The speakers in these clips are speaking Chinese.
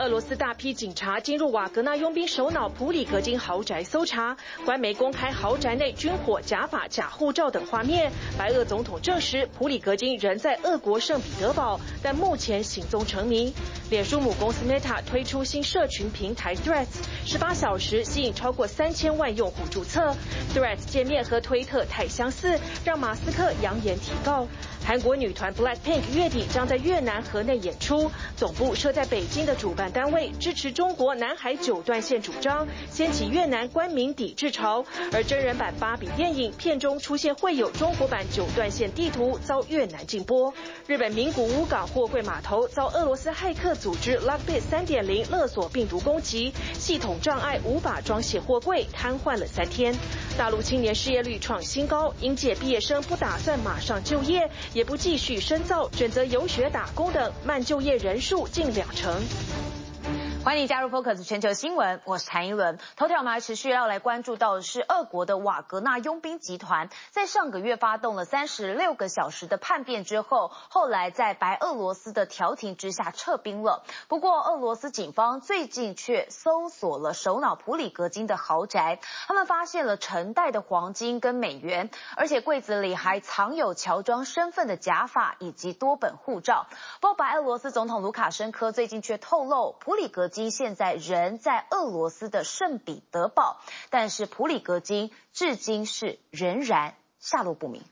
俄罗斯大批警察进入瓦格纳佣兵首脑普里格金豪宅搜查，官媒公开豪宅内军火、假发、假护照等画面。白俄总统证实，普里格金仍在俄国圣彼得堡，但目前行踪成谜。脸书母公司 Meta 推出新社群平台 Threads，十八小时吸引超过三千万用户注册。Threads 界面和推特太相似，让马斯克扬言提告。韩国女团 BLACKPINK 月底将在越南河内演出，总部设在北京的主办单位支持中国南海九段线主张，掀起越南官民抵制潮。而真人版芭比电影片中出现会有中国版九段线地图，遭越南禁播。日本名古屋港货柜码头遭俄罗斯骇客组织 LockBit 3.0勒索病毒攻击，系统障碍无法装卸货柜，瘫痪了三天。大陆青年失业率创新高，应届毕业生不打算马上就业。也不继续深造，选择游学打工等，慢就业人数近两成。欢迎加入 Focus 全球新闻，我是谭一伦。头条我们还持续要来关注到的是，俄国的瓦格纳佣兵集团在上个月发动了三十六个小时的叛变之后，后来在白俄罗斯的调停之下撤兵了。不过，俄罗斯警方最近却搜索了首脑普里格金的豪宅，他们发现了成袋的黄金跟美元，而且柜子里还藏有乔装身份的假发以及多本护照。不过，白俄罗斯总统卢卡申科最近却透露，普里格金现在人在俄罗斯的圣彼得堡，但是普里格金至今是仍然下落不明。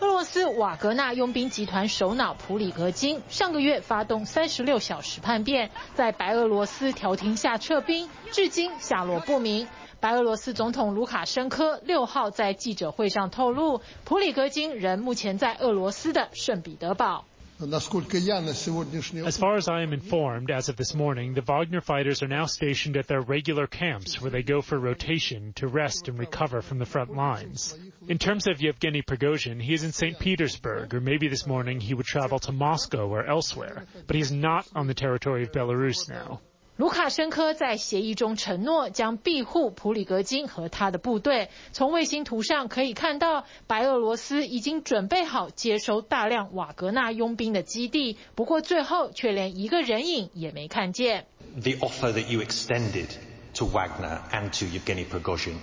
俄罗斯瓦格纳佣兵集团首脑普里格金上个月发动三十六小时叛变，在白俄罗斯调停下撤兵，至今下落不明。白俄罗斯总统卢卡申科六号在记者会上透露，普里格金人目前在俄罗斯的圣彼得堡。As far as I am informed, as of this morning, the Wagner fighters are now stationed at their regular camps, where they go for rotation to rest and recover from the front lines. In terms of Yevgeny Prigozhin, he is in St. Petersburg, or maybe this morning he would travel to Moscow or elsewhere, but he is not on the territory of Belarus now. 卢卡申科在协议中承诺将庇护普里格金和他的部队。从卫星图上可以看到，白俄罗斯已经准备好接收大量瓦格纳佣兵的基地，不过最后却连一个人影也没看见。The offer that you extended to Wagner and to Yevgeny Prigozhin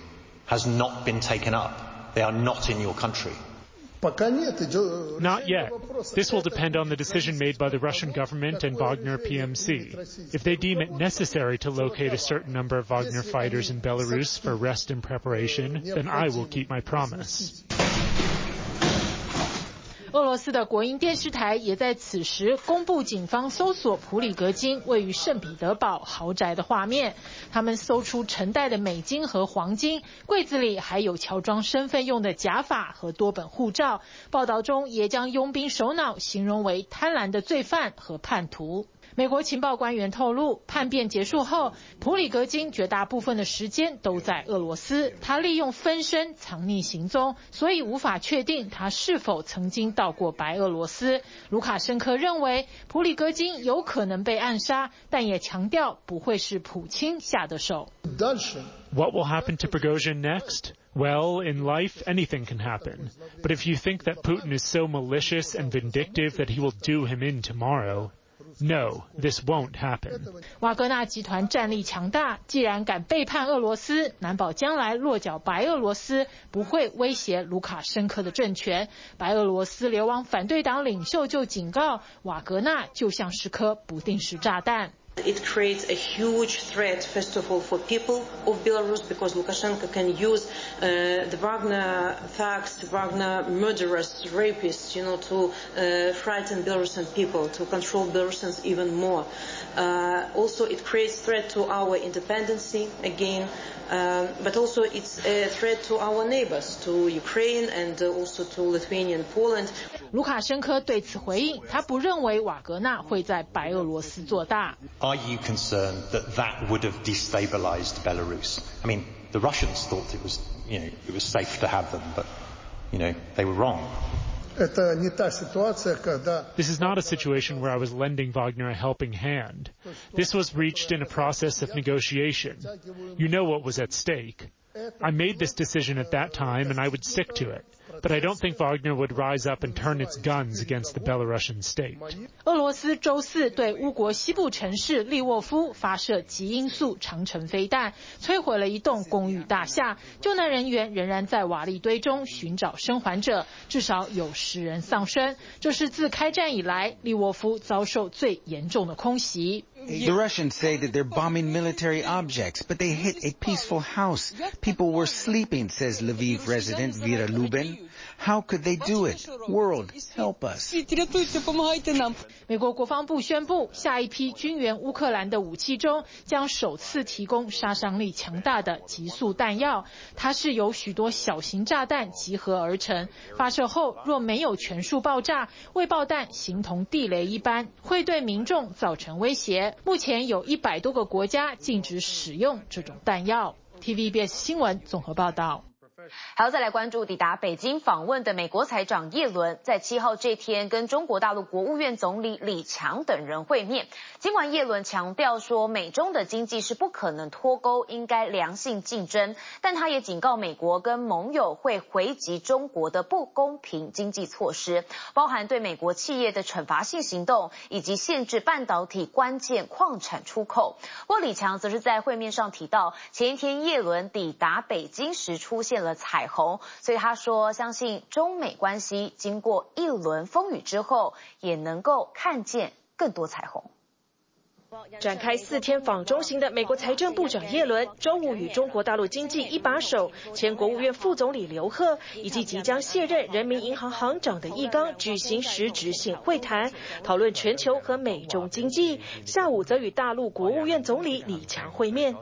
has not been taken up. They are not in your country. Not yet. This will depend on the decision made by the Russian government and Wagner PMC. If they deem it necessary to locate a certain number of Wagner fighters in Belarus for rest and preparation, then I will keep my promise. 俄罗斯的国营电视台也在此时公布警方搜索普里格金位于圣彼得堡豪宅的画面。他们搜出成袋的美金和黄金，柜子里还有乔装身份用的假发和多本护照。报道中也将佣兵首脑形容为贪婪的罪犯和叛徒。美国情报官员透露，叛变结束后，普里格金绝大部分的时间都在俄罗斯。他利用分身藏匿行踪，所以无法确定他是否曾经到过白俄罗斯。卢卡申科认为，普里格金有可能被暗杀，但也强调不会是普京下的手。What will happen to Prigozhin next? Well, in life, anything can happen. But if you think that Putin is so malicious and vindictive that he will do him in tomorrow, No, this won't happen. 瓦格纳集团战力强大，既然敢背叛俄罗斯，难保将来落脚白俄罗斯不会威胁卢卡申科的政权。白俄罗斯流亡反对党领袖就警告，瓦格纳就像是颗不定时炸弹。It creates a huge threat, first of all, for people of Belarus, because Lukashenko can use uh, the Wagner thugs, Wagner murderers, rapists, you know, to uh, frighten Belarusian people, to control Belarusians even more. Uh, also, it creates threat to our independency again. Um, but also it's a threat to our neighbors, to Ukraine and also to Lithuania and Poland. 卢卡申科对此回应，他不认为瓦格纳会在白俄罗斯做大。Are you concerned that that would have destabilized Belarus? I mean, the Russians thought it was, you know, it was safe to have them, but, you know, they were wrong. This is not a situation where I was lending Wagner a helping hand. This was reached in a process of negotiation. You know what was at stake. I made this decision at that time and I would stick to it but I don't think Wagner would rise up and turn its guns against the Belarusian state. 俄罗斯周四对乌国西部城市利沃夫发射极音速长程飞弹，摧毁了一栋公寓大厦。救难人员仍然在瓦礫堆中寻找生还者，至少有十人丧生。这是自开战以来利沃夫遭受最严重的空袭。The Russians say that they're bombing military objects, but they hit a peaceful house. People were sleeping, says Lviv resident Vera Lubin. How could they do it? World, help us. 美国国防部宣布，下一批军援乌克兰的武器中，将首次提供杀伤力强大的极速弹药。它是由许多小型炸弹集合而成，发射后若没有全数爆炸，未爆弹形同地雷一般，会对民众造成威胁。目前有一百多个国家禁止使用这种弹药。TVBS 新闻综合报道。还要再来关注抵达北京访问的美国财长叶伦，在七号这天跟中国大陆国务院总理李强等人会面。尽管叶伦强调说美中的经济是不可能脱钩，应该良性竞争，但他也警告美国跟盟友会回击中国的不公平经济措施，包含对美国企业的惩罚性行动，以及限制半导体关键矿产出口。不过李强则是在会面上提到，前一天叶伦抵达北京时出现了彩虹，所以他说相信中美关系经过一轮风雨之后，也能够看见更多彩虹。展开四天访中行的美国财政部长叶伦，周五与中国大陆经济一把手、前国务院副总理刘鹤以及即将卸任人民银行行长的易纲举行实质性会谈，讨论全球和美中经济。下午则与大陆国务院总理李强会面。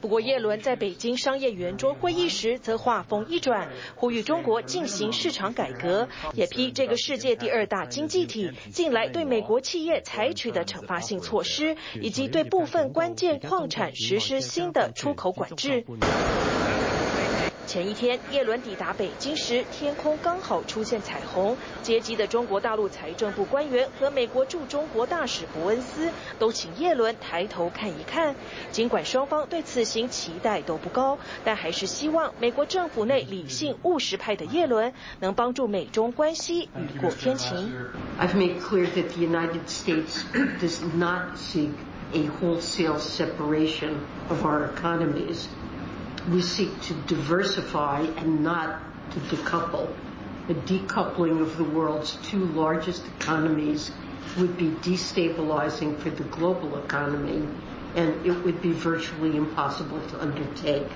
不过，耶伦在北京商业圆桌会议时则话锋一转，呼吁中国进行市场改革，也批这个世界第二大经济体近来对美国企业采取的惩罚性措施，以及对部分关键矿产实施新的出口管制。前一天，叶伦抵达北京时，天空刚好出现彩虹。接机的中国大陆财政部官员和美国驻中国大使伯恩斯都请叶伦抬头看一看。尽管双方对此行期待都不高，但还是希望美国政府内理性务实派的叶伦能帮助美中关系雨过天晴。I've made clear that the United States does not seek a wholesale separation of our economies. We seek to diversify and not to decouple. A decoupling of the world's two largest economies would be destabilizing for the global economy, and it would be virtually impossible to undertake.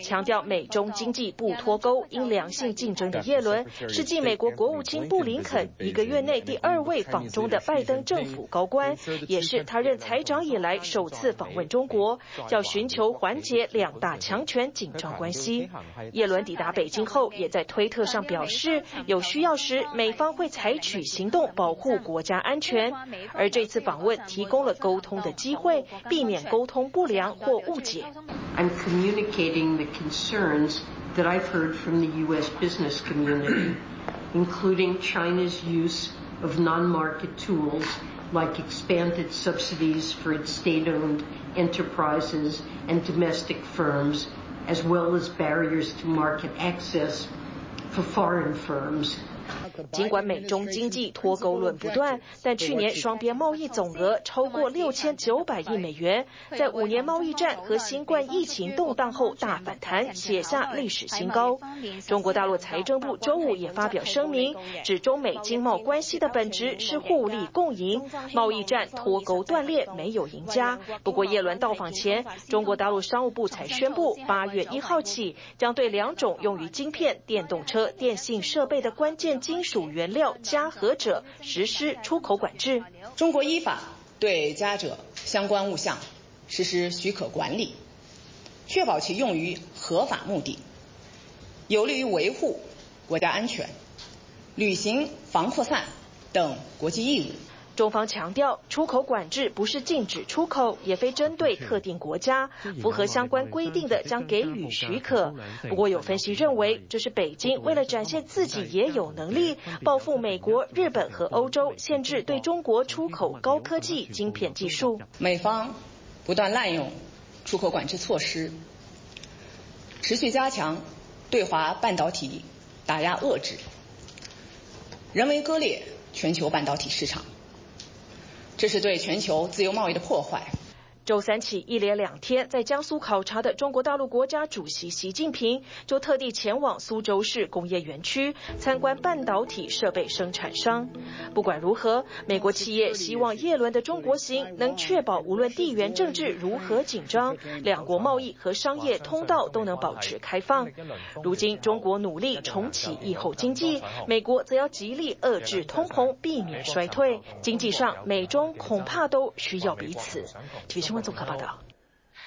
强调美中经济不脱钩、应良性竞争的耶伦，是继美国国务卿布林肯一个月内第二位访中的拜登政府高官，也是他任财长以来首次访问中国，要寻求缓解两大强权紧张关系。耶伦抵达北京后，也在推特上表示，有需要时美方会采取行动保护国家安全，而这次访问提供了沟通的机会，避免沟通不良或误解。I'm communicating the concerns that I've heard from the U.S. business community, including China's use of non-market tools like expanded subsidies for its state-owned enterprises and domestic firms, as well as barriers to market access for foreign firms. 尽管美中经济脱钩论不断，但去年双边贸易总额超过六千九百亿美元，在五年贸易战和新冠疫情动荡后大反弹，写下历史新高。中国大陆财政部周五也发表声明，指中美经贸关系的本质是互利共赢，贸易战脱钩断裂没有赢家。不过叶伦到访前，中国大陆商务部才宣布，八月一号起将对两种用于晶片、电动车、电信设备的关键金属原料加和者实施出口管制。中国依法对加者相关物项实施许可管理，确保其用于合法目的，有利于维护国家安全，履行防扩散等国际义务。中方强调，出口管制不是禁止出口，也非针对特定国家，符合相关规定的将给予许可。不过有分析认为，这是北京为了展现自己也有能力，报复美国、日本和欧洲，限制对中国出口高科技晶片技术。美方不断滥用出口管制措施，持续加强对华半导体打压遏制，人为割裂全球半导体市场。这是对全球自由贸易的破坏。周三起一连两天在江苏考察的中国大陆国家主席习近平，就特地前往苏州市工业园区参观半导体设备生产商。不管如何，美国企业希望叶伦的中国行能确保，无论地缘政治如何紧张，两国贸易和商业通道都能保持开放。如今中国努力重启疫后经济，美国则要极力遏制通膨，避免衰退。经济上，美中恐怕都需要彼此。综合报道。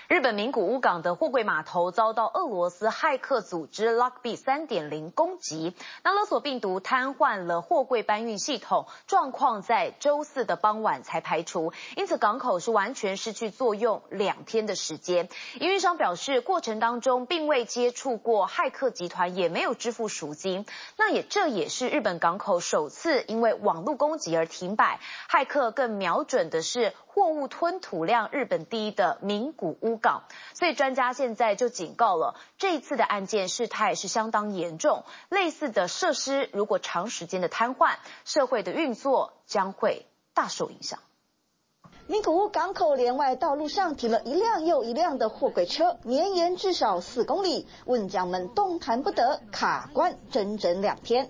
日本名古屋港的货柜码头遭到俄罗斯骇客组织 Lock B 3.0攻击，那勒索病毒瘫痪了货柜搬运系统，状况在周四的傍晚才排除，因此港口是完全失去作用两天的时间。营运商表示，过程当中并未接触过骇客集团，也没有支付赎金。那也这也是日本港口首次因为网络攻击而停摆，骇客更瞄准的是货物吞吐量日本第一的名古屋港，所以专家现在就警告了，这一次的案件事态是相当严重。类似的设施如果长时间的瘫痪，社会的运作将会大受影响。名古屋港口连外道路上停了一辆又一辆的货柜车，绵延至少四公里，问将们动弹不得，卡关整整两天。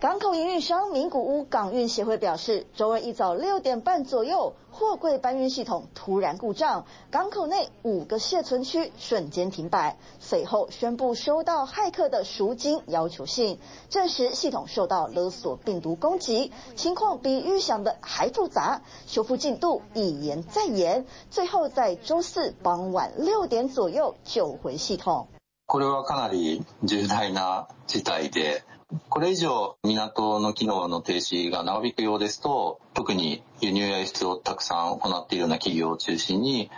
港口营运商名古屋港运协会表示，周二一早六点半左右，货柜搬运系统突然故障，港口内五个卸存区瞬间停摆。随后宣布收到骇客的赎金要求信，证实系统受到勒索病毒攻击，情况比预想的还复杂，修复进度一延再延，最后在周四傍晚六点左右救回系统。これはかなり重大な事态で これ以上港の機能の停止が長引くようですと、特に輸入や輸出をたくさん行っているような企業を中心に、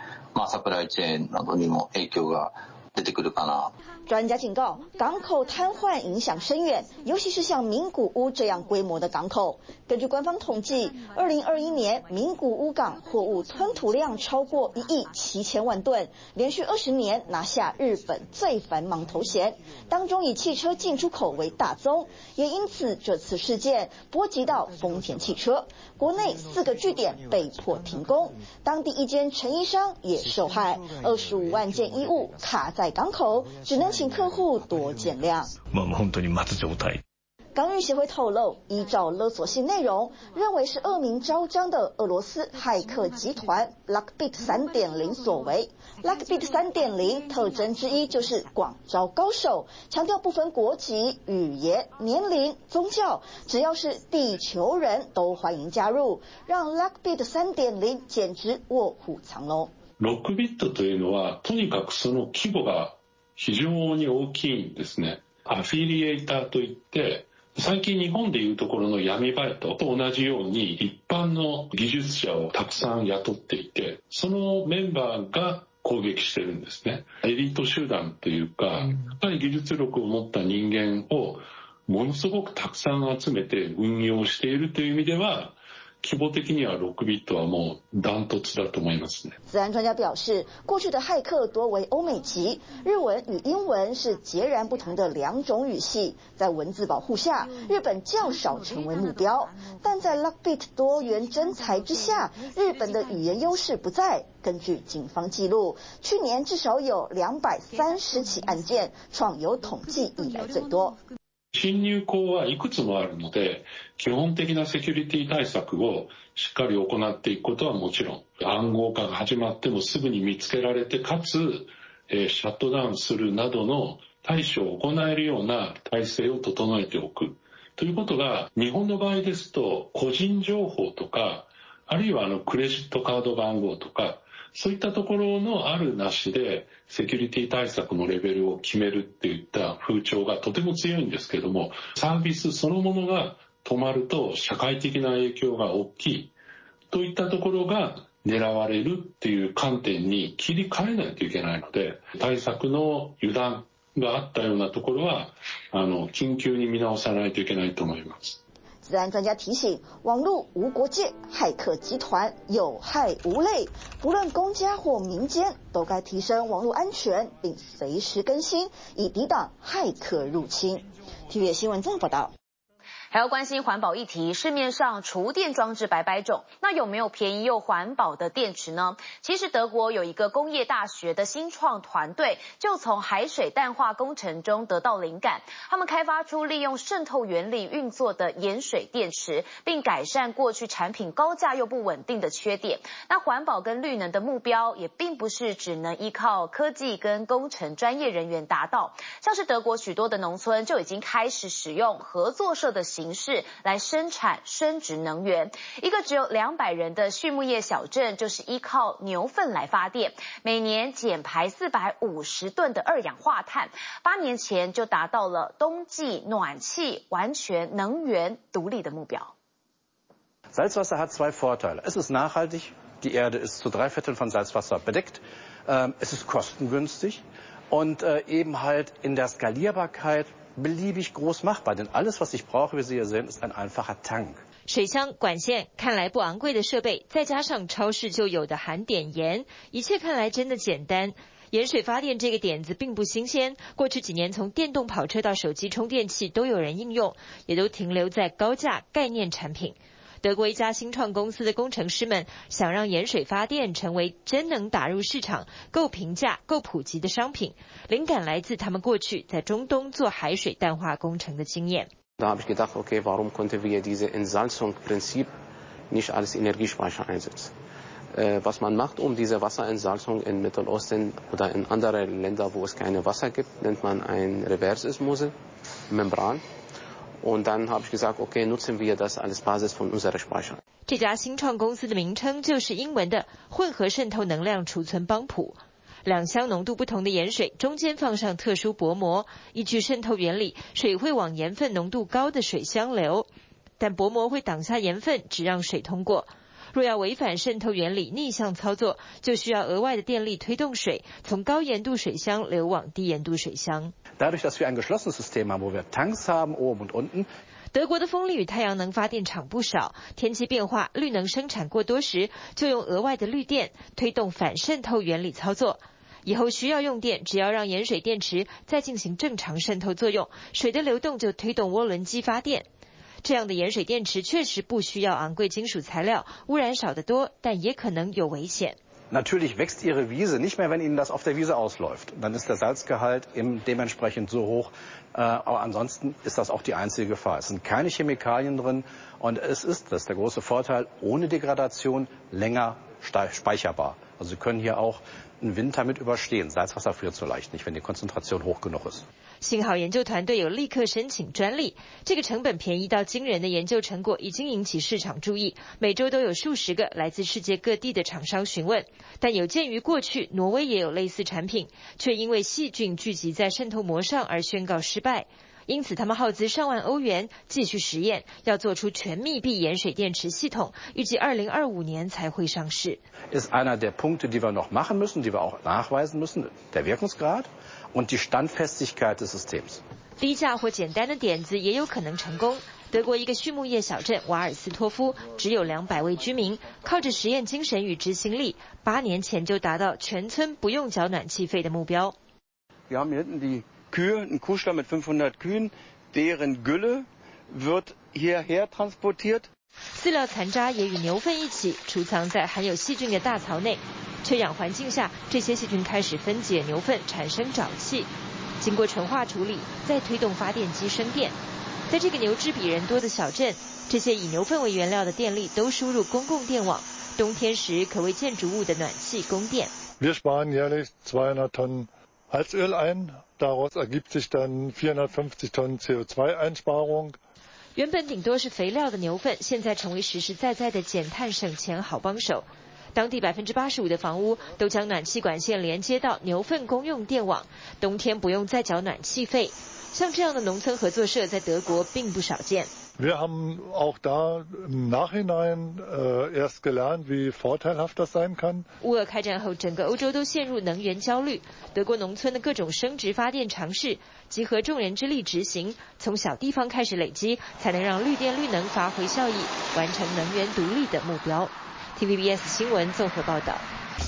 サプライチェーンなどにも影響が出てくるかな。专家警告，港口瘫痪影响深远，尤其是像名古屋这样规模的港口。根据官方统计，二零二一年名古屋港货物吞吐量超过一亿七千万吨，连续二十年拿下日本最繁忙头衔。当中以汽车进出口为大宗，也因此这次事件波及到丰田汽车，国内四个据点被迫停工，当地一间成衣商也受害，二十五万件衣物卡在港口，只能。请客户多见谅。港运协会透露，依照勒索信内容，认为是恶名昭彰的俄罗斯骇客集团 Lockbit 3.0所为。Lockbit 3.0特征之一就是广招高手，强调不分国籍、语言、年龄、宗教，只要是地球人都欢迎加入，让 Lockbit 3.0简直卧虎藏龙。Lockbit というのはとにかくその规模が 非常に大きいんですね。アフィリエイターといって、最近日本でいうところの暗バイトと同じように一般の技术者をたくさん雇っていて、そのメンバーが攻撃してるんですね。エリート集団というか、高い技术力を持った人间をものすごくたくさん集めて运用しているという意味では、规模的にはロックビットはもうダントツだと思いますね。资安专家表示，过去的骇客多为欧美籍，日文与英文是截然不同的两种语系，在文字保护下，日本较少成为目标。但在 Lockbit 多元征才之下，日本的语言优势不在。根据警方记录，去年至少有两百三十起案件，创有统计以来最多。 侵入口はいくつもあるので、基本的なセキュリティ対策をしっかり行っていくことはもちろん、暗号化が始まってもすぐに见つけられて、かつ、シャットダウンするなどの対処を行えるような体制を整えておく。ということが日本の场合ですと个人情报とかあるいはクレジットカード番号とかそういったところのあるなしでセキュリティ対策のレベルを决めるっていった风潮がとても强いんですけどもサービスそのものが止まると社会的な影响が大きいといったところが狙われるっていう観点に切り替えないといけないので対策の油断があったようなところはあの紧急に见直さないといけないと思います。治安专家提醒，网络无国界，骇客集团有害无类，不论公家或民间，都该提升网络安全，并随时更新，以抵挡骇客入侵。TVB 新闻综合报道。还要关心环保议题，市面上厨电装置百百种，那有没有便宜又环保的电池呢？其实德国有一个工业大学的新创团队，就从海水淡化工程中得到灵感，他们开发出利用渗透原理运作的盐水电池，并改善过去产品高价又不稳定的缺点。那环保跟绿能的目标，也并不是只能依靠科技跟工程专业人员达到，像是德国许多的农村就已经开始使用合作社的形式来生产生质能源。一个只有两百人的畜牧业小镇，就是依靠牛粪来发电，每年减排四百五十吨的二氧化碳。八年前就达到了冬季暖气完全能源独立的目标。水箱管线看来不昂贵的设备再加上超市就有的含碘盐一切看来真的简单盐水发电这个点子并不新鲜过去几年从电动跑车到手机充电器都有人应用也都停留在高价概念产品。德国一家新创公司的工程师们想让盐水发电成为真能打入市场、够平价、够普及的商品，灵感来自他们过去在中东做海水淡化工程的经验。Und dann habe ich gesagt, okay, nutzen wir das als Basis von unserer Speicher。这家新创公司的名称就是英文的混合渗透能量储存帮浦。两箱浓度不同的盐水中间放上特殊薄膜，依据渗透原理，水会往盐分浓度高的水箱流，但薄膜会挡下盐分，只让水通过。若要违反渗透原理，逆向操作，就需要额外的电力推动水从高盐度水箱流往低盐度水箱。德国的风力与太阳能发电厂不少，天气变化、绿能生产过多时，就用额外的绿电推动反渗透原理操作。以后需要用电，只要让盐水电池再进行正常渗透作用，水的流动就推动涡轮机发电。这样的盐水电池确实不需要昂贵金属材料，污染少得多，但也可能有危险。Natürlich wächst Ihre Wiese nicht mehr, wenn Ihnen das auf der Wiese ausläuft. Dann ist der Salzgehalt eben dementsprechend so hoch. Aber ansonsten ist das auch die einzige Gefahr. Es sind keine Chemikalien drin und es ist, das ist der große Vorteil, ohne Degradation länger speicherbar. Also Sie können hier auch einen Winter mit überstehen. Salzwasser friert so leicht nicht, wenn die Konzentration hoch genug ist。 幸好研究团队有立刻申请专利，这个成本便宜到惊人的研究成果已经引起市场注意。每周都有数十个来自世界各地的厂商询问，但有鉴于过去挪威也有类似产品，却因为细菌聚集在渗透膜上而宣告失败。因此，他们耗资上万欧元继续实验，要做出全密闭盐水电池系统，预计二零二五年才会上市。Ist einer der Punkte, die wir noch machen müssen, die wir auch nachweisen müssen, der Wirkungsgrad und die Standfestigkeit des Systems。低价或简单的点子也有可能成功。德国一个畜牧业小镇瓦尔斯托夫只有两百位居民，靠着实验精神与执行力，八年前就达到全村不用缴暖气费的目标。Kühe, ein Kuhstall mit 500 Kühen, deren Gülle wird hierher transportiert。 饲料残渣也与牛粪一起储藏在含有细菌的大槽内，缺氧环境下，这些细菌开始分解牛粪，产生沼气，经过纯化处理，再推动发电机生电。在这个牛只比人多的小镇，这些以牛粪为原料的电力都输入公共电网，冬天时可为建筑物的暖气供电。原本顶多是肥料的牛粪，现在成为实实在在的减碳省钱好帮手。当地百分之八十五的房屋都将暖气管线连接到牛粪公用电网，冬天不用再缴暖气费。像这样的农村合作社在德国并不少见。Wir haben auch da im Nachhinein erst gelernt, wie vorteilhaft das sein kann。乌俄开战后，整个欧洲都陷入能源焦虑。德国农村的各种生质发电尝试，集合众人之力执行，从小地方开始累积，才能让绿电绿能发挥效益，完成能源独立的目标。TVBS 新闻综合报道。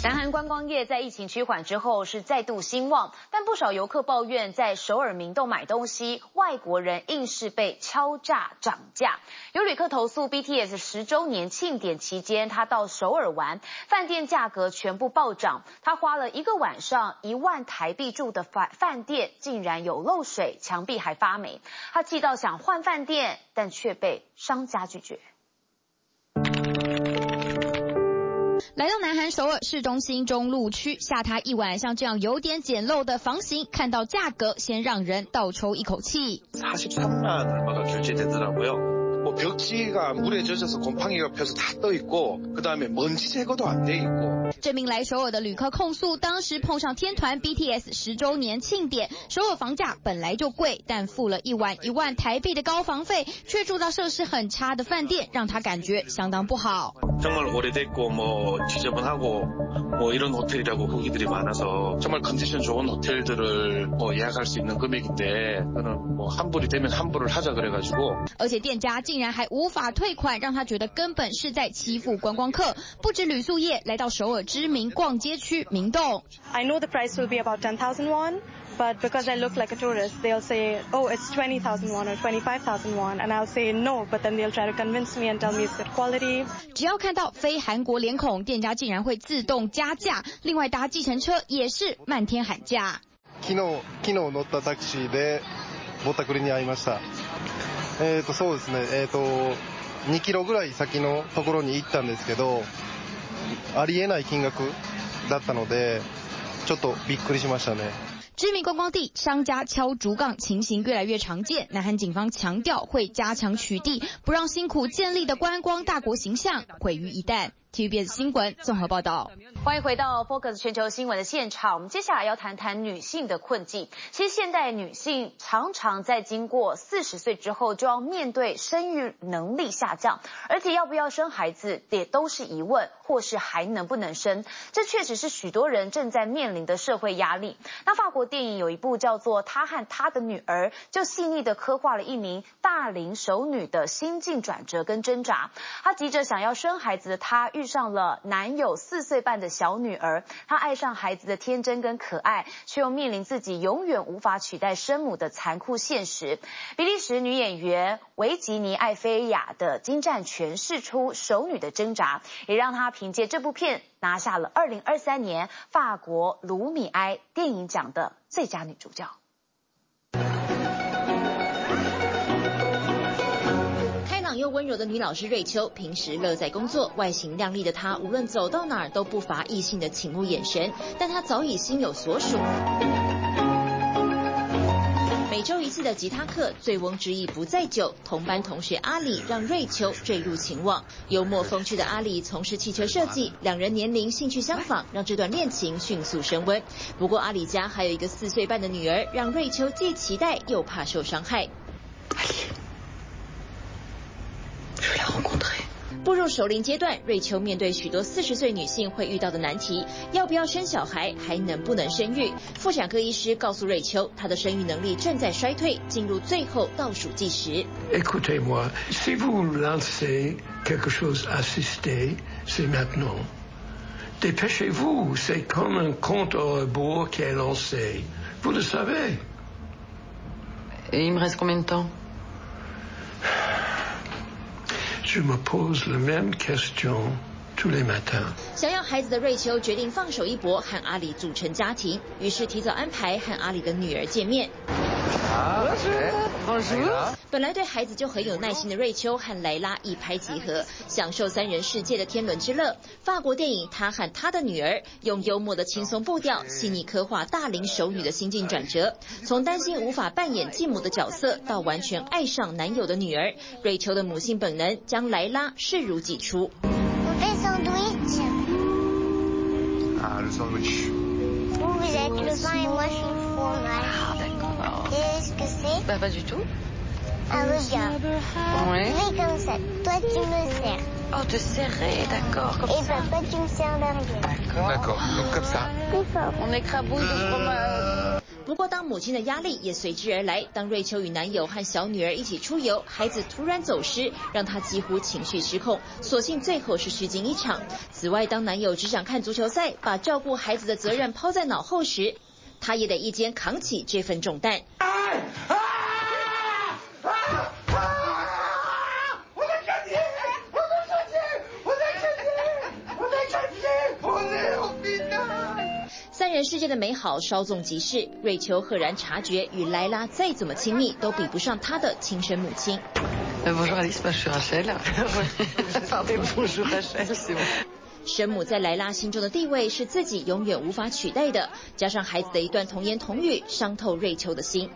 南韩观光业在疫情趋缓之后是再度兴旺，但不少游客抱怨在首尔明洞买东西，外国人硬是被敲诈涨价。有旅客投诉，BTS 十周年庆典期间，他到首尔玩，饭店价格全部暴涨，他花了一个晚上一万台币住的饭饭店竟然有漏水，墙壁还发霉。他气到想换饭店，但却被商家拒绝。来到南韩首尔市中心中路区，下榻一晚，像这样有点简陋的房型，看到价格先让人倒抽一口气。 뭐 벽지가 물에 젖어서 곰팡이가 펴서 다 떠 있고 그다음에 먼지 제거도 안 돼 있고. 这名来首尔的旅客控诉，当时碰上天团 BTS 十周年庆典，首尔房价本来就贵，但付了一晚一万台币的高房费，却住到设施很差的饭店，让他感觉相当不好。 정말 오래됐고 뭐 지저분하고 뭐 이런 호텔이라고 후기들이 많아서 정말 컨디션 좋은 호텔들을 뭐 예약할 수 있는 금액인데 그는 뭐 환불이 되면 환불을 하자 그래가지고. 而且店家竟然 还无法退款，让他觉得根本是在欺负观光客。不止旅宿业，来到首尔知名逛街区明洞。I know the price will be about ten thousand won, but because I look like a tourist, they'll say, "Oh, it's twenty thousand won or twenty-five thousand won," and I'll say no, but then they'll try to convince me and tell me it's good quality. 只要看到非韩国脸孔，店家竟然会自动加价。另外搭计程车也是漫天喊价。昨日昨日乗ったタクシーでぼったくりに遭いました。 えーとそうですね。えーと2キロぐらい先のところに行ったんですけど、ありえない金額だったので、ちょっとびっくりしましたね。知名观光地，商家敲竹杠情形越来越常见。南韩警方强调会加强取缔，不让辛苦建立的观光大国形象毁于一旦。TVBS 新闻综合报道，欢迎回到 Focus 全球新闻的现场。我们接下来要谈谈女性的困境。其实现代女性常常在经过四十岁之后，就要面对生育能力下降，而且要不要生孩子也都是疑问，或是还能不能生？这确实是许多人正在面临的社会压力。那法国电影有一部叫做《她和她的女儿》，就细腻的刻画了一名大龄熟女的心境转折跟挣扎。她急着想要生孩子的她，遇遇上了男友四岁半的小女儿，她爱上孩子的天真跟可爱，却又面临自己永远无法取代生母的残酷现实。比利时女演员维吉尼·艾菲亚的精湛诠释出熟女的挣扎，也让她凭借这部片拿下了二零二三年法国卢米埃电影奖的最佳女主角。又温柔的女老师瑞秋，平时乐在工作，外形靓丽的她，无论走到哪儿都不乏异性的倾慕眼神。但她早已心有所属。每周一次的吉他课，醉翁之意不在酒。同班同学阿里让瑞秋坠入情网。幽默风趣的阿里从事汽车设计，两人年龄、兴趣相仿，让这段恋情迅速升温。不过阿里家还有一个四岁半的女儿，让瑞秋既期待又怕受伤害。步入熟龄阶段，瑞秋面对许多四十岁女性会遇到的难题：要不要生小孩，还能不能生育？妇产科医师告诉瑞秋，她的生育能力正在衰退，进入最后倒数计时。Écoutez-moi, si vous lancez quelque chose assisté, c'est maintenant. Dépêchez-vous, c'est comme un compte à rebours qui est lancé. Vous le savez. Et il me reste combien de temps? 想要孩子的瑞秋决定放手一搏，和阿里组成家庭，于是提早安排和阿里的女儿见面。本来对孩子就很有耐心的瑞秋和莱拉一拍即合，享受三人世界的天伦之乐。法国电影《他和他的女儿》用幽默的轻松步调，细腻刻画大龄熟女的心境转折，从担心无法扮演继母的角色，到完全爱上男友的女儿，瑞秋的母性本能将莱拉视如己出。不过，当母亲的压力也随之而来。当瑞秋与男友和小女儿一起出游，孩子突然走失，让她几乎情绪失控。所幸最后是虚惊一场。此外，当男友只想看足球赛，把照顾孩子的责任抛在脑后时，她也得一肩扛起这份重担。三人世界的美好稍纵即逝，瑞秋赫然察觉，与莱拉再怎么亲密，都比不上她的亲生母亲。生母在莱拉心中的地位是自己永远无法取代的，加上孩子的一段童言童语，伤透瑞秋的心。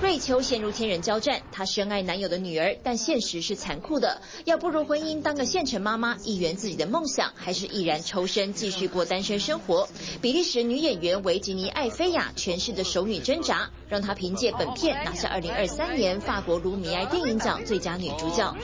瑞秋陷入天人交战，她深爱男友的女儿，但现实是残酷的。要步入婚姻，当个现成妈妈，一圆自己的梦想，还是毅然抽身继续过单身生活？比利时女演员维吉尼·艾菲亚诠释的熟女挣扎，让她凭借本片拿下二零二三年法国卢米埃电影奖最佳女主角。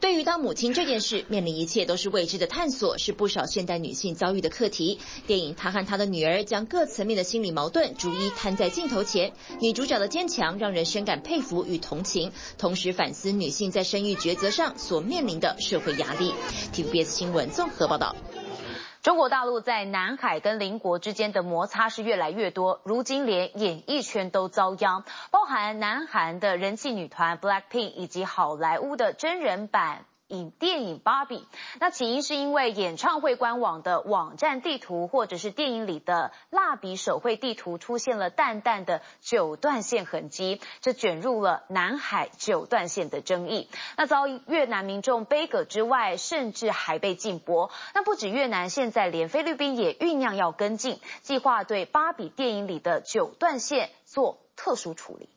对于当母亲这件事，面临一切都是未知的探索，是不少现代女性遭遇的课题。电影《她和她的女儿》将各层面的心理矛盾逐一摊在镜头前，女主角的坚强让人深感佩服与同情，同时反思女性在生育抉择上所面临的社会压力。TVBS 新闻综合报道。中国大陆在南海跟邻国之间的摩擦是越来越多，如今连演艺圈都遭殃，包含南韩的人气女团 BLACKPINK 以及好莱坞的真人版。影电影《芭比》，那起因是因为演唱会官网的网站地图，或者是电影里的蜡笔手绘地图出现了淡淡的九段线痕迹，这卷入了南海九段线的争议。那遭越南民众杯葛之外，甚至还被禁播。那不止越南，现在连菲律宾也酝酿要跟进，计划对《芭比》电影里的九段线做特殊处理。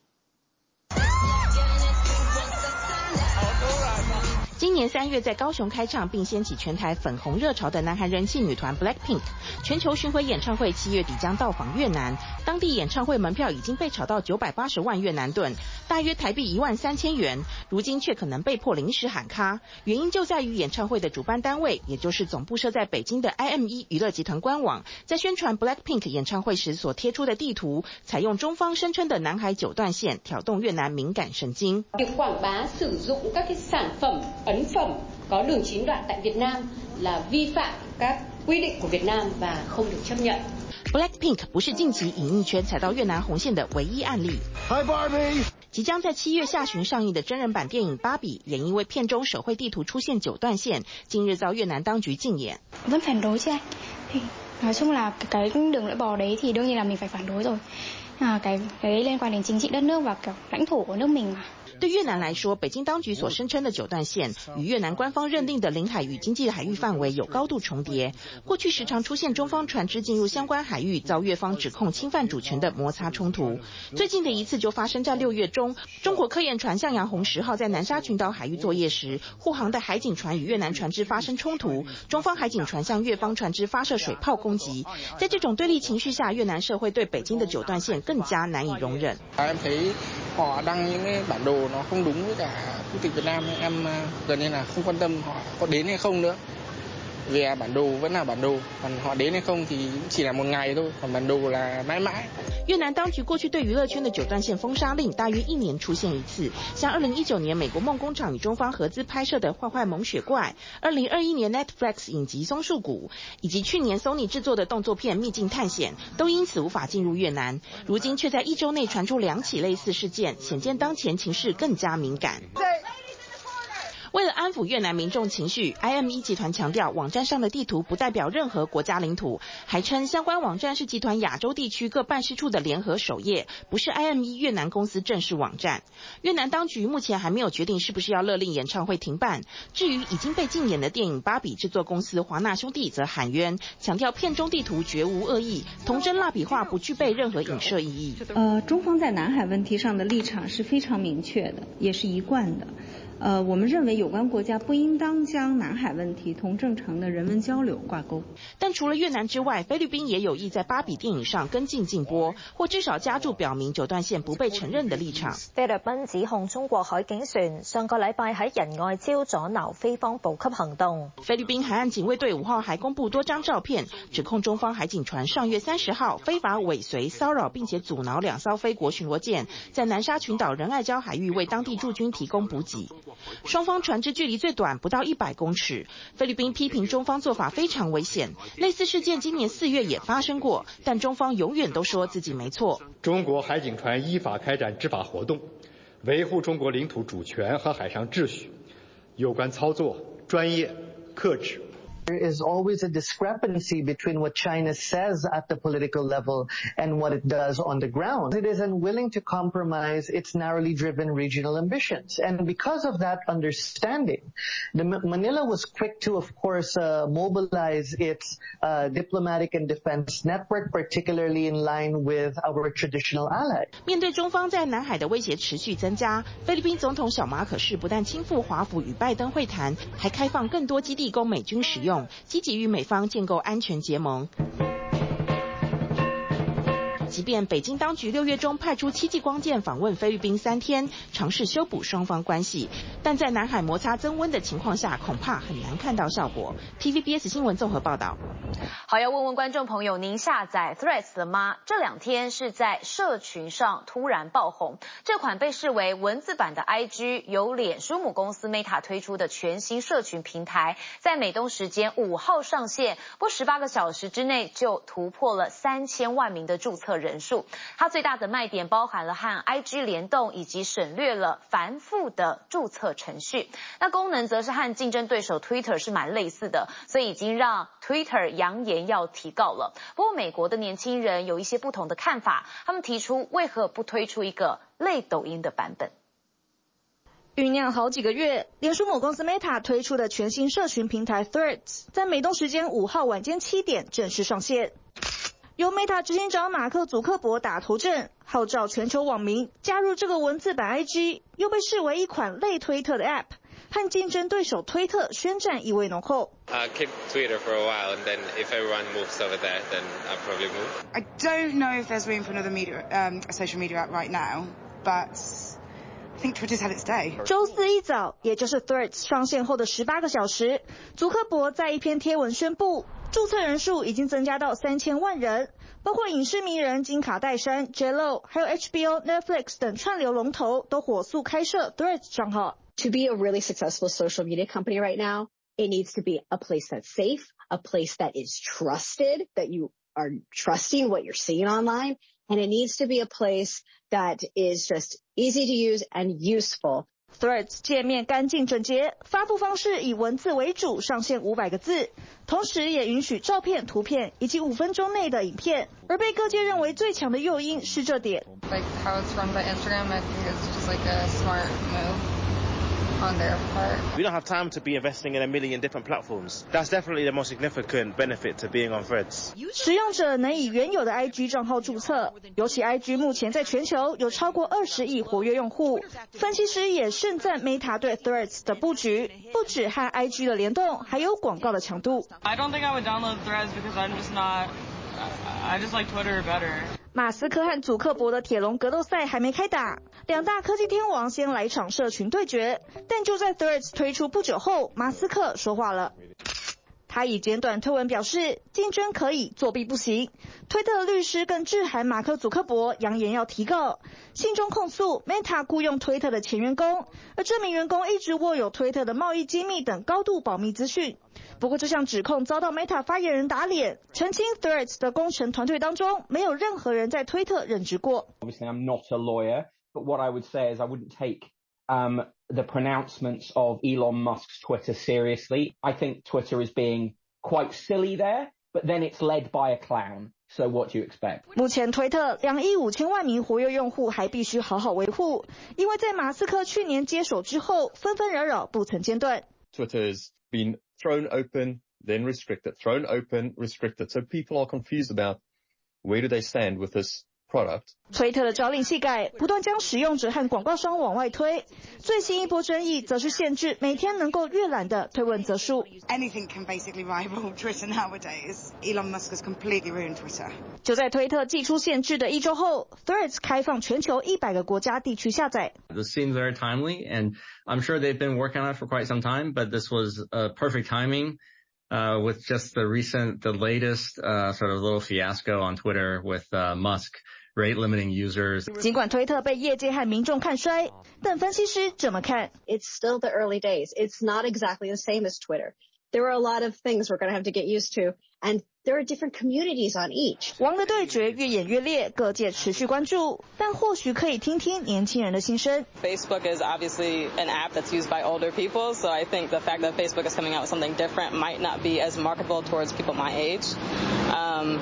今年三月在高雄开唱并掀起全台粉红热潮的南韩人气女团 BLACKPINK，全球巡回演唱会七月底将到访越南，当地演唱会门票已经被炒到九百八十万越南盾，大约台币一万三千元，如今却可能被迫临时喊卡，原因就在于演唱会的主办单位，也就是总部设在北京的 IME 娱乐集团官网，在宣传 BLACKPINK 演唱会时所贴出的地图，采用中方声称的南海九段线，挑动越南敏感神经。ấn phẩm có đường chín đoạn tại Việt Nam là vi phạm các规定của Việt Nam và không được chấp nhận。Blackpink 不是近期影艺圈踩到越南红线的唯一案例。Hi Barbie。即将在七月下旬上映的真人版电影《芭比》，也因为片中手绘地图出现九段线，近日遭越南当局禁演。Vẫn phản đối chứ anh? Nói chung là cái đường lưỡi bò đấy thì đương nhiên là mình phải phản đối rồi. À, cái cái đấy liên quan đến chính trị đất nước và kiểu lãnh thổ của nước mình mà。 对越南来说，北京当局所声称的九段线与越南官方认定的领海与经济海域范围有高度重叠。过去时常出现中方船只进入相关海域，遭越方指控侵犯主权的摩擦冲突。最近的一次就发生在六月中，中国科研船向阳红十号在南沙群岛海域作业时，护航的海警船与越南船只发生冲突，中方海警船向越方船只发射水炮攻击。在这种对立情绪下，越南社会对北京的九段线更加难以容忍。Đồ nó không đúng với cả quốc tịch Việt Nam em à, gần như là không quan tâm họ có đến hay không nữa. Vì bản đồ vẫn là bản đồ còn họ đến hay không thì chỉ là một ngày thôi còn bản đồ là mãi mãi 越南当局过去对娱乐圈的九段线封杀令大约一年出现一次，像二零一九年美国梦工厂与中方合资拍摄的《坏坏萌雪怪》，二零二一年 Netflix 影集《松树谷》，以及去年 Sony 制作的动作片《秘境探险》，都因此无法进入越南。如今却在一周内传出两起类似事件，显见当前情势更加敏感。为了安抚越南民众情绪，IME 集团强调，网站上的地图不代表任何国家领土，还称相关网站是集团亚洲地区各办事处的联合首页，不是 IME 越南公司正式网站。越南当局目前还没有决定是不是要勒令演唱会停办。至于已经被禁演的电影《芭比》制作公司华纳兄弟则喊冤，强调片中地图绝无恶意，童真蜡笔画不具备任何影射意义。呃，中方在南海问题上的立场是非常明确的，也是一贯的。呃，我们认为有关国家不应当将南海问题同正常的人文交流挂钩。但除了越南之外，菲律宾也有意在芭比电影上跟进禁播，或至少加注表明九段线不被承认的立场。菲律宾指控中国海警船上个礼拜喺仁爱礁阻挠菲方补给行动。菲律宾海岸警卫队五号还公布多张照片，指控中方海警船上月三十号非法尾随、骚扰并且阻挠两艘菲国巡逻舰，在南沙群岛仁爱礁海域为当地驻军提供补给。双方船只距离最短不到一百公尺。菲律宾批评中方做法非常危险。类似事件今年四月也发生过，但中方永远都说自己没错。中国海警船依法开展执法活动，维护中国领土主权和海上秩序，有关操作专业、克制。There is always a discrepancy between what China says at the political level and what it does on the ground. It is unwilling to compromise its narrowly driven regional ambitions. And because of that understanding, the Manila was quick to, of course, uh, mobilize its uh, diplomatic and defense network, particularly in line with our traditional allies. 面对中方在南海的威胁持续增加，菲律宾总统小马可仕不但亲赴华府与拜登会谈，还开放更多基地供美军使用。 积极与美方建构安全结盟。即便北京当局六月中派出戚继光舰访问菲律宾三天，尝试修补双方关系，但在南海摩擦增温的情况下，恐怕很难看到效果。TVBS 新闻综合报道。好，要问问观众朋友，您下载 Threads 了吗？这两天是在社群上突然爆红。这款被视为文字版的 IG，由脸书母公司 Meta 推出的全新社群平台，在美东时间五号上线，不十八个小时之内就突破了三千万名的注册人。人数，它最大的卖点包含了和 IG 联动，以及省略了繁复的注册程序。那功能则是和竞争对手 Twitter 是蛮类似的，所以已经让 Twitter 扬言要提告了。不过，美国的年轻人有一些不同的看法，他们提出为何不推出一个类抖音的版本？酝酿好几个月，脸书母公司 Meta 推出的全新社群平台 Threads，在美东时间五号晚间七点正式上线。由 Meta 执行长马克·祖克伯打头阵，号召全球网民加入这个文字版 IG，又被视为一款类推特的 App，和竞争对手推特宣战意味浓厚。Uh, keep Twitter for a while, and then if everyone moves over there, then I'll probably move. I don't know if there's room for another media, um, social media app right now, but I think Twitter's had its day. 周四一早，也就是 Threads 上线后的十八个小时，祖克伯在一篇贴文宣布。注册人数已经增加到三千万人，包括影视名人金卡戴珊、J.Lo，还有 HBO、Netflix 等串流龙头都火速开设 Threads 账号。To be a really successful social media company right now, it needs to be a place that's safe, a place that is trusted, that you are trusting what you're seeing online, and it needs to be a place that is just easy to use and useful. Threads 界面干净整洁，发布方式以文字为主，上限五百个字，同时也允许照片、图片以及五分钟内的影片。而被各界认为最强的诱因是这点。Like how it's run by Instagram, I think it's just like a smart move. On their part. We don't have time to be investing in a million different platforms. That's definitely the most significant benefit to being on Threads. 使用者能以原有的 IG 账号注册，尤其 IG 目前在全球有超过二十亿活跃用户。分析师也盛赞 Meta 对 Threads 的布局，不止和 IG 的联动，还有广告的强度。I don't think I would download Threads because I'm just not I just like Twitter better. 马斯克和祖克伯的铁笼格斗赛还没开打，两大科技天王先来场社群对决。但就在 Threads 推出不久后，马斯克说话了。他以简短推文表示，竞争可以，作弊不行。推特的律师更致函马克·祖克伯，扬言要提告。信中控诉 Meta 雇佣推特的前员工，而这名员工一直握有推特的贸易机密等高度保密资讯。不过这项指控遭到 Meta 发言人打脸，澄清 Threads 的工程团队当中没有任何人在推特任职过。Obviously, I'm not a lawyer, but what I would say is I wouldn't take um the pronouncements of Elon Musk's Twitter seriously. I think Twitter is being quite silly there, but then it's led by a clown. So what do you expect? 目前推特两亿五千万名活跃用户还必须好好维护，因为在马斯克去年接手之后，纷纷扰扰不曾间断。Twitter has been thrown open, then restricted, thrown open, restricted. So people are confused about where do they stand with this product. 推特的朝令夕改，不断将使用者和广告商往外推。最新一波争议则是限制每天能够阅览的推文则数。Anything can basically rival Twitter nowadays. Elon Musk has completely ruined Twitter. 就在推特祭出限制的一周后，Threads 开放全球一百个国家地区下载。This seems very timely, and I'm sure they've been working on it for quite some time, but this was a perfect timing. Uh, with just the recent, the latest, uh, sort of little fiasco on Twitter with, uh, Musk rate limiting users. 尽管推特被业界和民众看衰，但分析师怎么看？It's still the early days. It's not exactly the same as Twitter. There are a lot of things we're going to have to get used to, and there are different communities on each. 王的对决越演越烈，各界持续关注，但或许可以听听年轻人的心声。Facebook is obviously an app that's used by older people, so I think the fact that Facebook is coming out with something different might not be as marketable towards people my age. Um,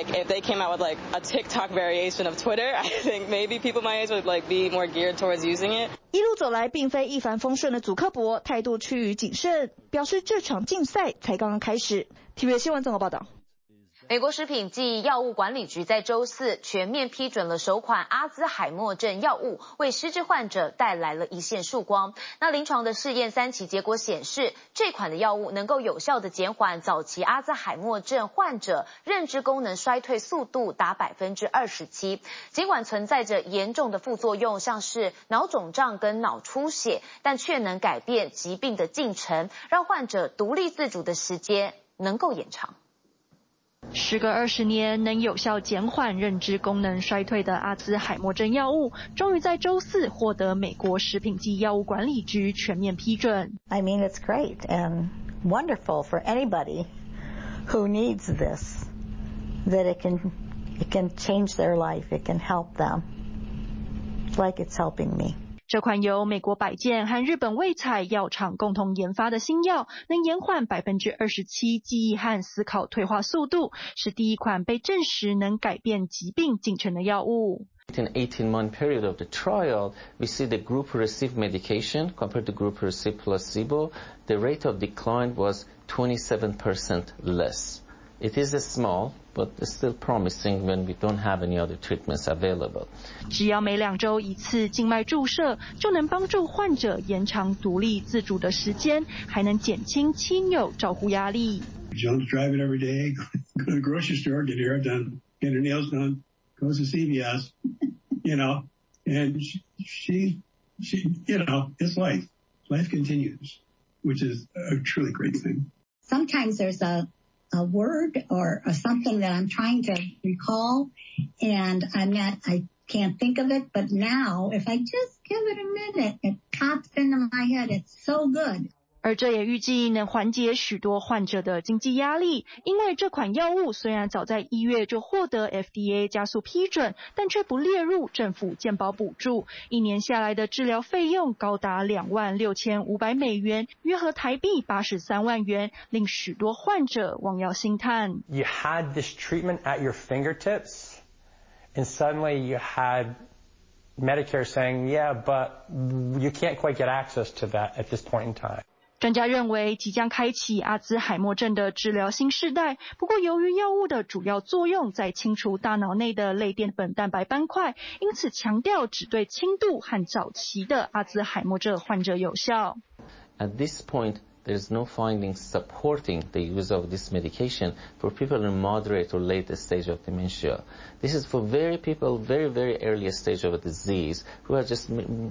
like if they came out with like a TikTok variation of Twitter, I think maybe people my age would like be more geared towards using it. 一路走来，并非一帆风顺的祖克伯态度趋于谨慎，表示这场竞赛才刚刚开始。TVB 新闻综合报道。 美国食品及药物管理局在周四全面批准了首款阿兹海默症药物，为失智患者带来了一线曙光。那临床的试验三期结果显示，这款的药物能够有效地减缓早期阿兹海默症患者认知功能衰退速度达百分之二十七。尽管存在着严重的副作用，像是脑肿胀跟脑出血，但却能改变疾病的进程，让患者独立自主的时间能够延长。时隔二十年，能有效减缓认知功能衰退的阿兹海默症药物，终于在周四获得美国食品及药物管理局全面批准。I mean, it's great and wonderful for anybody who needs this, that it can, it can change their life, it can help them, like it's helping me. 这款由美国百健和日本卫彩药厂共同研发的新药，能延缓百分之二十七记忆和思考退化速度，是第一款被证实能改变疾病进程的药物。In 18-month period of the trial, we see the group who received medication compared to group who received placebo, the rate of decline was 27% less. It is small, but it's still promising when we don't have any other treatments available. 只要每两周一次静脉注射，就能帮助患者延长独立自主的时间，还能减轻亲友照护压力。You don't drive it every day. Go to the grocery store, get your hair done, get her nails done, goes to CVS, you know, and she, she, you know, it's life. Life continues, which is a truly great thing. Sometimes there's a a word or, or something that I'm trying to recall and I'm not, I can't think of it, but now if I just give it a minute, it pops into my head. It's so good. 而这也预计能缓解许多患者的经济压力，因为这款药物虽然早在一月就获得 FDA 加速批准，但却不列入政府健保补助，一年下来的治疗费用高达两万六千五百美元，约合台币八十三万元，令许多患者望药兴叹。You had this treatment at your fingertips, and suddenly you had Medicare saying, "Yeah, but you can't quite get access to that at this point in time." 专家认为，即将开启阿兹海默症的治疗新世代。不过，由于药物的主要作用在清除大脑内的类淀粉蛋白斑块，因此强调只对轻度和早期的阿兹海默症患者有效。At this point, there's no findings supporting the use of this medication for people in moderate or late stage of dementia. This is for very people, very, very early stage of a disease who are just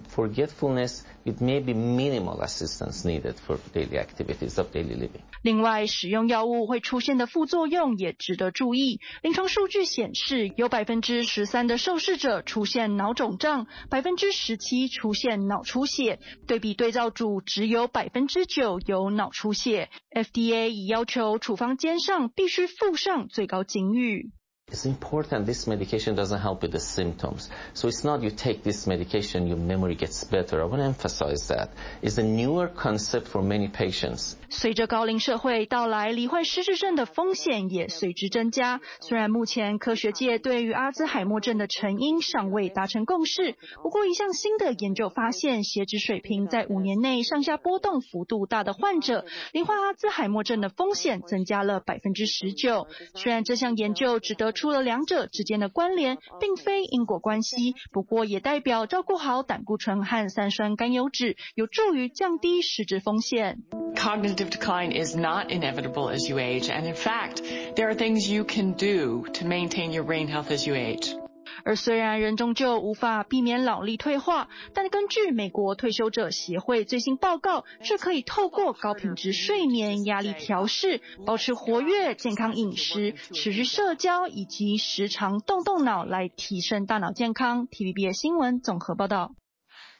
forgetfulness with maybe minimal assistance needed for daily activities of daily living. 另外，使用药物会出现的副作用也值得注意。临床数据显示，有百分之十三的受试者出现脑肿胀，百分之十七出现脑出血，对比对照组只有百分之九 脑出血。FDA 已要求处方笺上必须附上最高警语。It's important this medication doesn't help with the symptoms. So it's not you take this medication, your memory gets better. I want to emphasize that. It's a newer concept for many patients. 随着高龄社会到来，罹患失智症的风险也随之增加。虽然目前科学界对于阿兹海默症的成因尚未达成共识，不过一项新的研究发现，血脂水平在五年内上下波动幅度大的患者，罹患阿兹海默症的风险增加了百分之十九。虽然这项研究值得出了两者之间的关联，并非因果关系，不过也代表照顾好胆固醇和三酸甘油脂，有助于降低失智风险。Cognitive decline is not inevitable as you age, and in fact, there are things you can do to maintain your brain health as you age. 而虽然人终究无法避免脑力退化，但根据美国退休者协会最新报告，却可以透过高品质睡眠、压力调试、保持活跃、健康饮食、持续社交以及时常动动脑来提升大脑健康。TVB 新闻综合报道。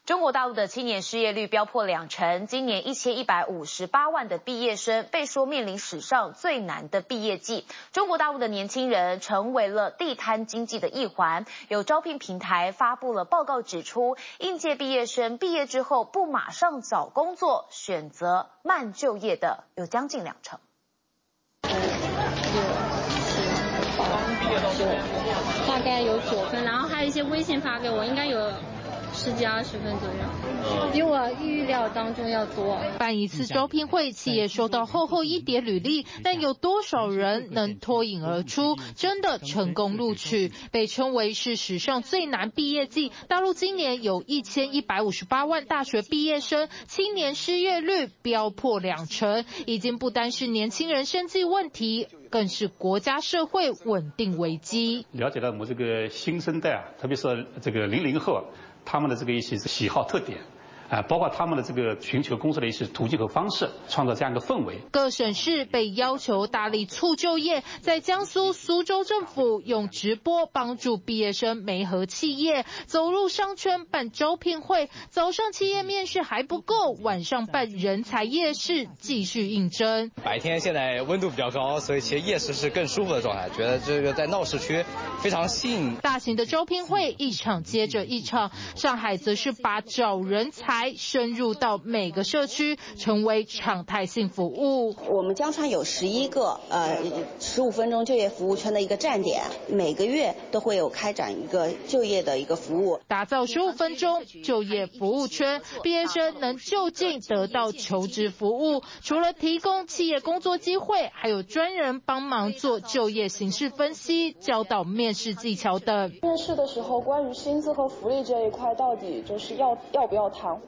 中国大陆的青年失业率飙破两成，今年一千一百五十八万的毕业生被说面临史上最难的毕业季。中国大陆的年轻人成为了地摊经济的一环。有招聘平台发布了报告指出，应届毕业生毕业之后不马上找工作，选择慢就业的有将近两成。大概有九分，然后还有一些微信发给我，应该有。十几二十分左右，比我预料当中要多。办一次招聘会，企业收到厚厚一叠履历，但有多少人能脱颖而出，真的成功录取？被称为是史上最难毕业季。大陆今年有一千一百五十八万大学毕业生，青年失业率飙破两成，已经不单是年轻人生计问题，更是国家社会稳定危机。了解到我们这个新生代啊，特别是这个零零后。他们的这个一些喜好特点。啊，包括他们的这个寻求工作的一些途径和方式，创造这样一个氛围。各省市被要求大力促就业，在江苏苏州政府用直播帮助毕业生媒合企业，走入商圈办招聘会。早上企业面试还不够，晚上办人才夜市继续应征。白天现在温度比较高，所以其实夜市是更舒服的状态，觉得这个在闹市区非常吸引。大型的招聘会一场接着一场，上海则是把找人才。深入到每个社区，成为常态性服务。我们江川有十一个呃十五分钟就业服务圈的一个站点，每个月都会有开展一个就业的一个服务，打造十五分钟就业服务圈，毕业生能就近得到求职服务。除了提供企业工作机会，还有专人帮忙做就业形势分析，教导面试技巧等。面试的时候，关于薪资和福利这一块，到底就是要要不要谈？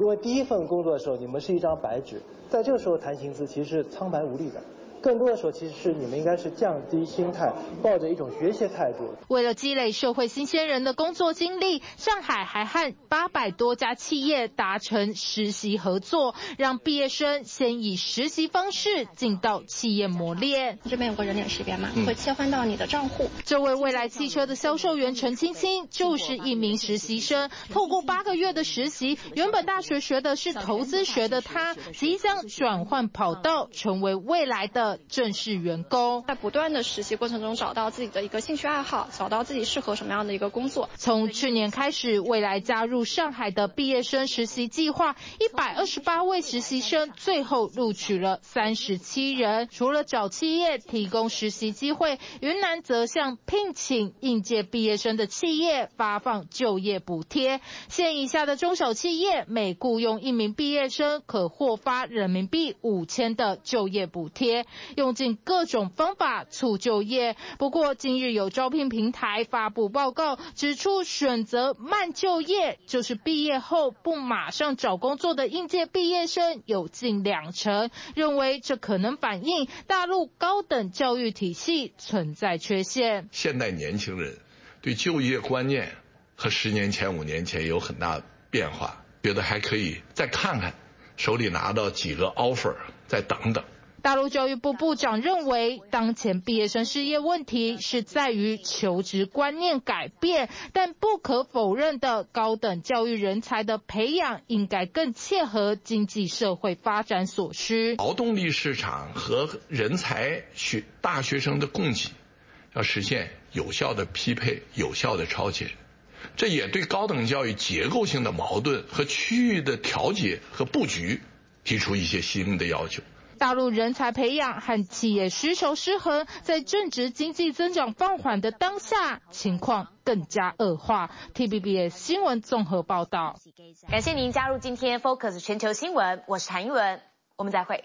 因为第一份工作的时候，你们是一张白纸，在这个时候谈薪资，其实是苍白无力的。更多的时候，其实是你们应该是降低心态，抱着一种学习态度。为了积累社会新鲜人的工作经历，上海还和八百多家企业达成实习合作，让毕业生先以实习方式进到企业磨练。这边有个人脸识别嘛，会切换到你的账户。这位蔚来汽车的销售员陈青青就是一名实习生，透过八个月的实习，原本大学学的是投资学的他，即将转换跑道，成为未来的。正式员工在不断的实习过程中找到自己的一个兴趣爱好，找到自己适合什么样的一个工作。从去年开始，未来加入上海的毕业生实习计划，一百二十八位实习生，最后录取了三十七人。除了找企业提供实习机会，云南则向聘请应届毕业生的企业发放就业补贴。县以下的中小企业每雇佣一名毕业生，可获发人民币五千的就业补贴。用尽各种方法促就业。不过近日有招聘平台发布报告，指出选择慢就业，就是毕业后不马上找工作的应届毕业生有近两成，认为这可能反映大陆高等教育体系存在缺陷。现代年轻人对就业观念和十年前、五年前有很大变化，觉得还可以再看看，手里拿到几个 offer，再等等。大陆教育部部长认为，当前毕业生失业问题是在于求职观念改变，但不可否认的，高等教育人才的培养应该更切合经济社会发展所需。劳动力市场和人才学大学生的供给要实现有效的匹配、有效的超前，这也对高等教育结构性的矛盾和区域的调节和布局提出一些新的要求。大陆人才培养和企业需求失衡，在正值经济增长放缓的当下，情况更加恶化。TVBS 新闻综合报道。感谢您加入今天 Focus 全球新闻，我是谭英文，我们再会。